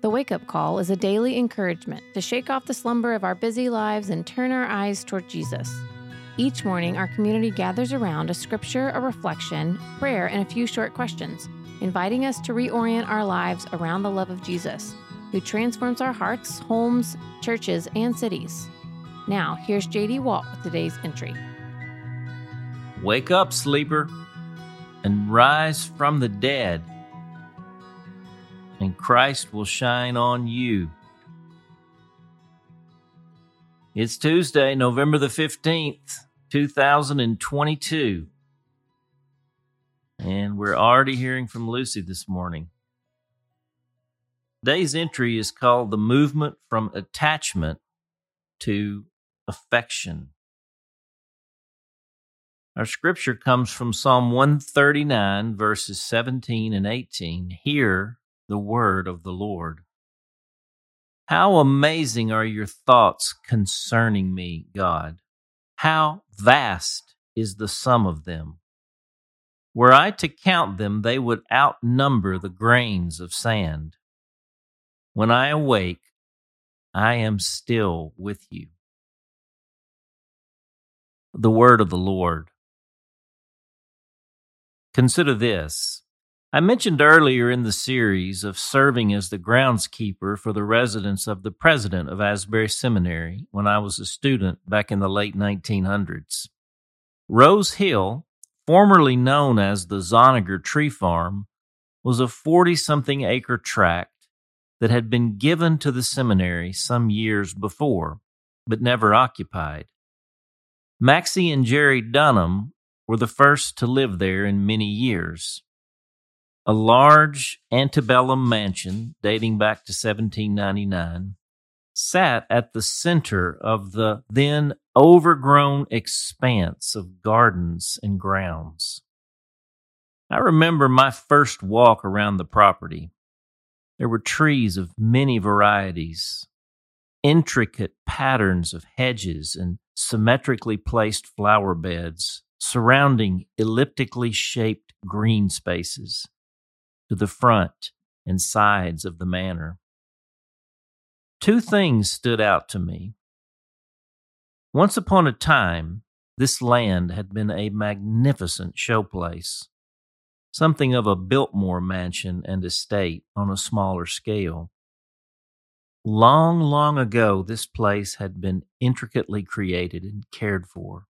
The Wake Up Call is a daily encouragement to shake off the slumber of our busy lives and turn our eyes toward Jesus. Each morning, our community gathers around a scripture, a reflection, prayer, and a few short questions, inviting us to reorient our lives around the love of Jesus, who transforms our hearts, homes, churches, and cities. Now, here's JD Walt with today's entry. Wake up, sleeper, and rise from the dead and Christ will shine on you. It's Tuesday, November the 15th, 2022. And we're already hearing from Lucy this morning. Today's entry is called The Movement from Attachment to Affection. Our scripture comes from Psalm 139, verses 17 and 18. Hear the word of the Lord. How amazing are your thoughts concerning me, God! How vast is the sum of them! Were I to count them, they would outnumber the grains of sand. When I awake, I am still with you. The word of the Lord. Consider this I mentioned earlier in the series of serving as the groundskeeper for the residence of the president of Asbury Seminary when I was a student back in the late 1900s. Rose Hill, formerly known as the Zoniger Tree Farm, was a 40 something acre tract that had been given to the seminary some years before, but never occupied. Maxie and Jerry Dunnam were the first to live there in many years. A large antebellum mansion dating back to 1799 sat at the center of the then overgrown expanse of gardens and grounds. I remember my first walk around the property. There were trees of many varieties, intricate patterns of hedges, and symmetrically placed flower beds surrounding elliptically shaped green spaces to the front and sides of the manor. Two things stood out to me. Once upon a time, this land had been a magnificent showplace, something of a Biltmore mansion and estate on a smaller scale. Long, long ago, this place had been intricately created and cared for.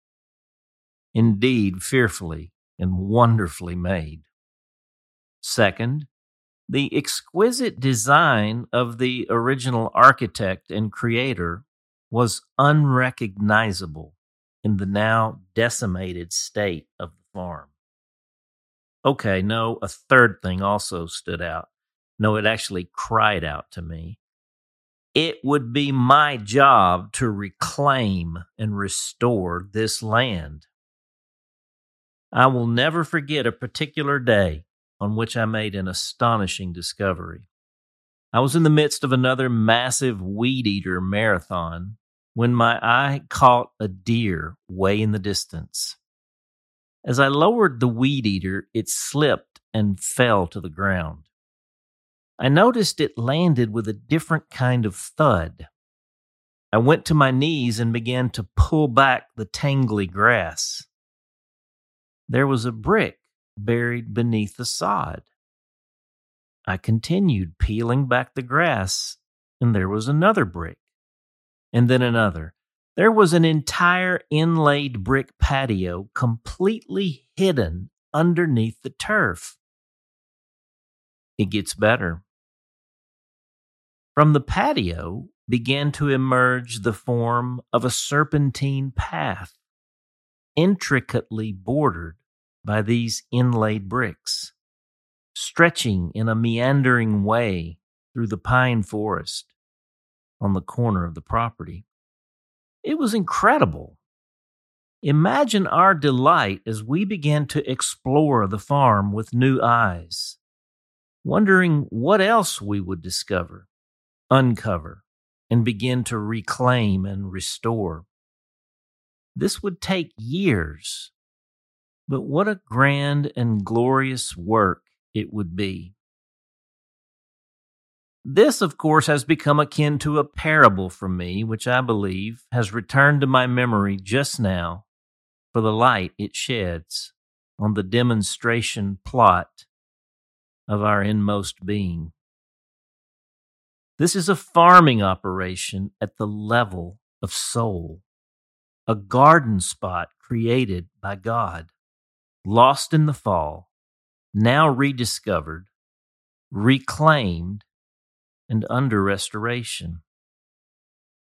Indeed, fearfully and wonderfully made. Second, the exquisite design of the original architect and creator was unrecognizable in the now decimated state of the farm. Okay, no, a third thing also stood out. No, it actually cried out to me. It would be my job to reclaim and restore this land. I will never forget a particular day on which I made an astonishing discovery. I was in the midst of another massive weed eater marathon when my eye caught a deer way in the distance. As I lowered the weed eater, it slipped and fell to the ground. I noticed it landed with a different kind of thud. I went to my knees and began to pull back the tangly grass. There was a brick buried beneath the sod. I continued peeling back the grass, and there was another brick, and then another. There was an entire inlaid brick patio completely hidden underneath the turf. It gets better. From the patio began to emerge the form of a serpentine path, intricately bordered by these inlaid bricks, stretching in a meandering way through the pine forest on the corner of the property. It was incredible. Imagine our delight as we began to explore the farm with new eyes, wondering what else we would discover, uncover, and begin to reclaim and restore. This would take years but what a grand and glorious work it would be. This, of course, has become akin to a parable for me, which I believe has returned to my memory just now for the light it sheds on the demonstration plot of our inmost being. This is a farming operation at the level of soul, a garden spot created by God, lost in the fall, now rediscovered, reclaimed, and under restoration.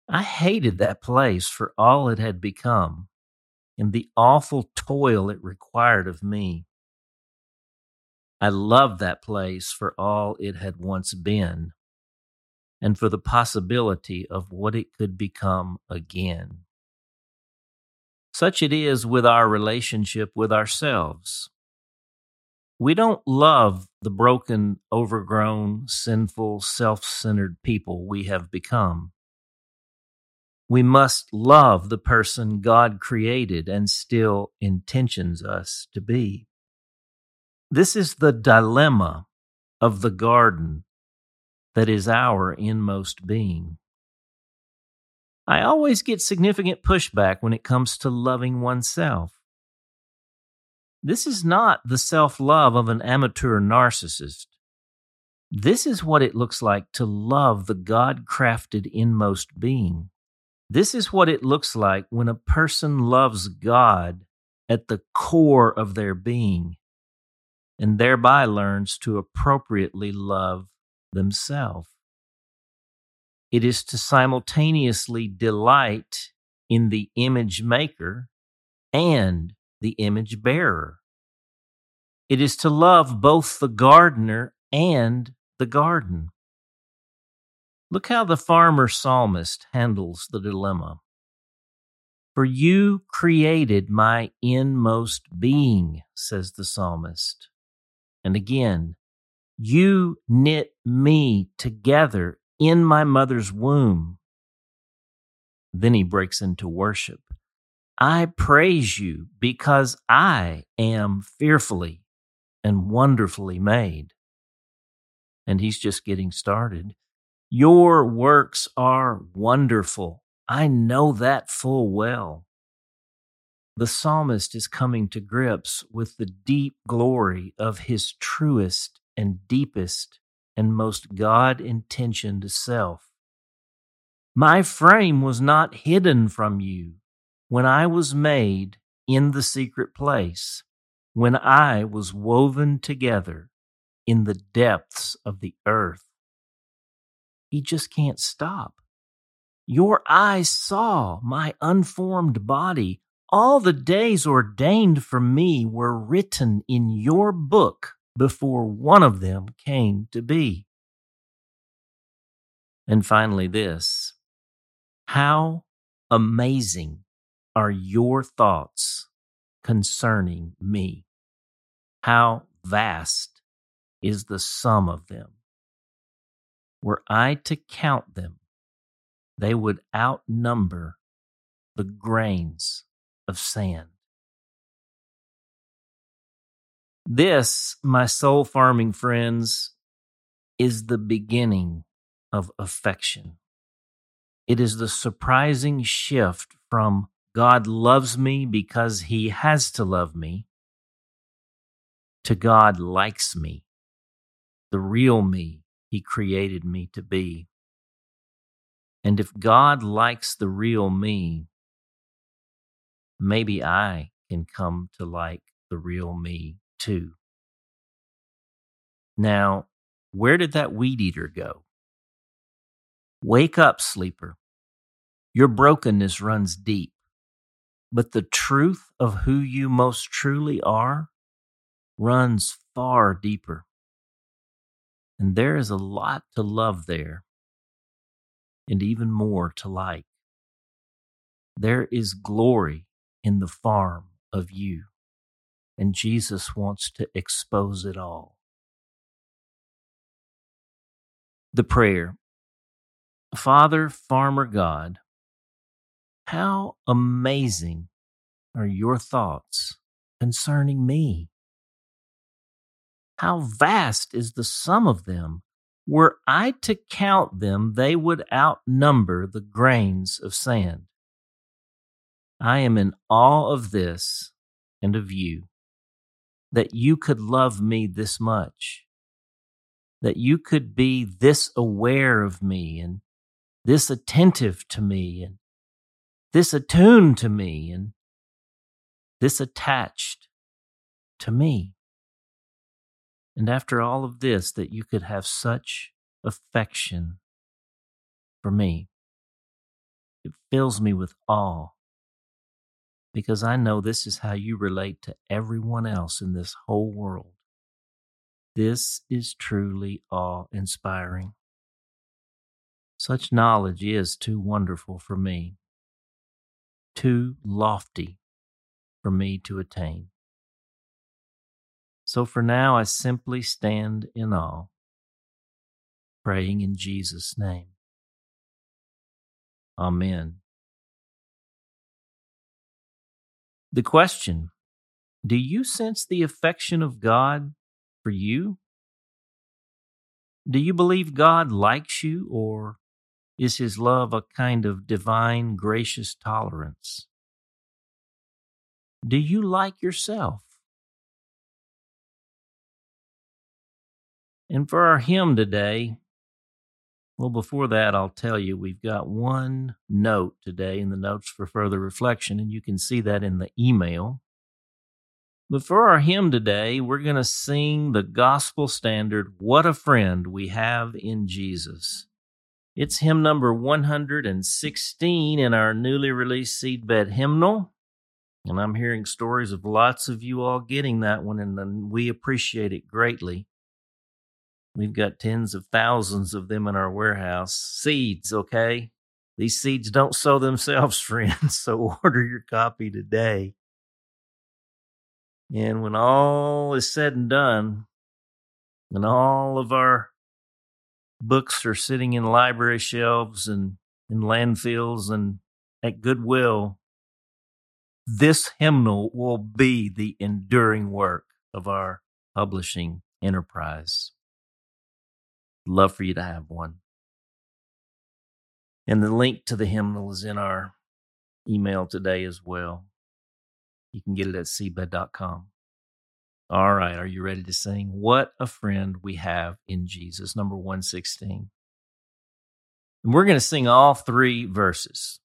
I hated that place for all it had become and the awful toil it required of me. I loved that place for all it had once been and for the possibility of what it could become again. Such it is with our relationship with ourselves. We don't love the broken, overgrown, sinful, self centered people we have become. We must love the person God created and still intentions us to be. This is the dilemma of the garden that is our inmost being. I always get significant pushback when it comes to loving oneself. This is not the self love of an amateur narcissist. This is what it looks like to love the God crafted inmost being. This is what it looks like when a person loves God at the core of their being and thereby learns to appropriately love themselves. It is to simultaneously delight in the image maker and the image bearer. It is to love both the gardener and the garden. Look how the farmer psalmist handles the dilemma. For you created my inmost being, says the psalmist. And again, you knit me together in my mother's womb. Then he breaks into worship. I praise you because I am fearfully and wonderfully made. And he's just getting started. Your works are wonderful. I know that full well. The psalmist is coming to grips with the deep glory of his truest and deepest and most God intentioned self. My frame was not hidden from you when I was made in the secret place, when I was woven together in the depths of the earth. He just can't stop. Your eyes saw my unformed body. All the days ordained for me were written in your book before one of them came to be. And finally, this how amazing are your thoughts concerning me? How vast is the sum of them? Were I to count them, they would outnumber the grains of sand. This, my soul farming friends, is the beginning of affection. It is the surprising shift from God loves me because he has to love me to God likes me, the real me he created me to be. And if God likes the real me, maybe I can come to like the real me too. Now, where did that weed eater go? Wake up, sleeper. Your brokenness runs deep, but the truth of who you most truly are runs far deeper. And there is a lot to love there, and even more to like. There is glory in the farm of you and Jesus wants to expose it all. The prayer Father, Farmer God, how amazing are your thoughts concerning me? How vast is the sum of them? Were I to count them, they would outnumber the grains of sand. I am in awe of this and of you, that you could love me this much, that you could be this aware of me and this attentive to me and this attuned to me and this attached to me. And after all of this, that you could have such affection for me. It fills me with awe because I know this is how you relate to everyone else in this whole world. This is truly awe inspiring. Such knowledge is too wonderful for me, too lofty for me to attain. So for now, I simply stand in awe, praying in Jesus' name. Amen. The question Do you sense the affection of God for you? Do you believe God likes you, or is his love a kind of divine, gracious tolerance? Do you like yourself? And for our hymn today, well, before that, I'll tell you we've got one note today in the notes for further reflection, and you can see that in the email. But for our hymn today, we're going to sing the gospel standard, What a Friend We Have in Jesus. It's hymn number 116 in our newly released seedbed hymnal. And I'm hearing stories of lots of you all getting that one, and we appreciate it greatly. We've got tens of thousands of them in our warehouse. Seeds, okay? These seeds don't sow themselves, friends, so order your copy today. And when all is said and done, when all of our books are sitting in library shelves and in landfills and at Goodwill, this hymnal will be the enduring work of our publishing enterprise. Love for you to have one. And the link to the hymnal is in our email today as well. You can get it at seedbed.com. All right, are you ready to sing? What a friend we have in Jesus, number 116. And we're going to sing all three verses.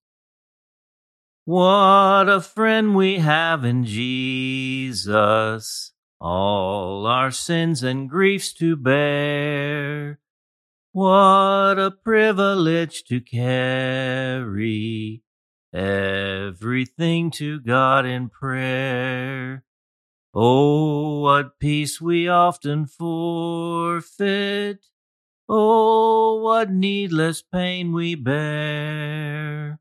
What a friend we have in Jesus, all our sins and griefs to bear. What a privilege to carry everything to God in prayer. Oh, what peace we often forfeit. Oh, what needless pain we bear.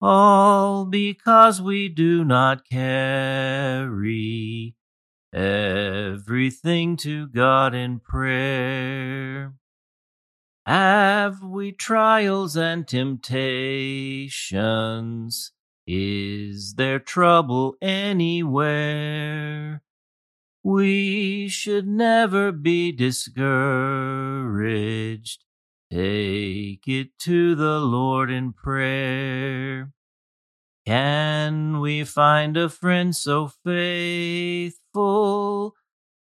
All because we do not carry everything to God in prayer. Have we trials and temptations? Is there trouble anywhere? We should never be discouraged. Take it to the Lord in prayer. Can we find a friend so faithful?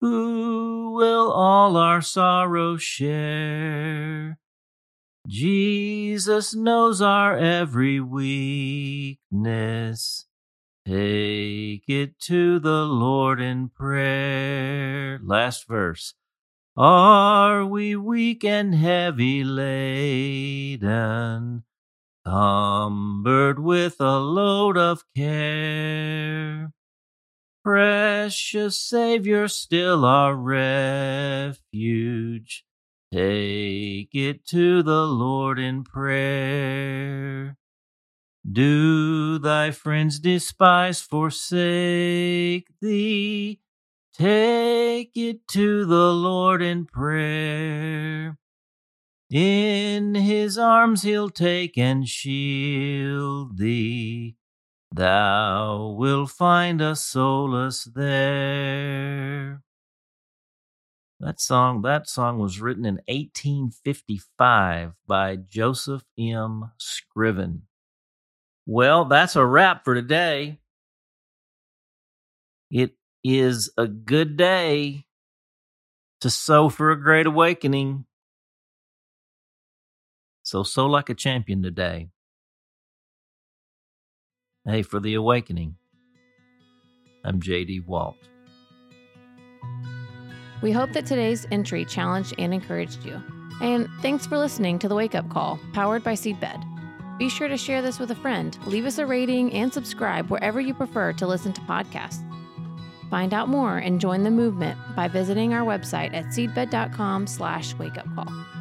Who will all our sorrow share. Jesus knows our every weakness. Take it to the Lord in prayer. Last verse. Are we weak and heavy laden, cumbered with a load of care? Precious Savior, still our refuge. Take it to the Lord in prayer. Do thy friends despise, forsake thee? Take it to the Lord in prayer. In his arms he'll take and shield thee. Thou wilt find a solace there. That song, that song was written in 1855 by Joseph M. Scriven. Well, that's a wrap for today. It is a good day to sow for a great awakening. So, sow like a champion today. Hey, for the awakening, I'm JD Walt. We hope that today's entry challenged and encouraged you. And thanks for listening to the Wake Up Call, powered by Seedbed. Be sure to share this with a friend, leave us a rating, and subscribe wherever you prefer to listen to podcasts. Find out more and join the movement by visiting our website at seedbed.com slash wakeupcall.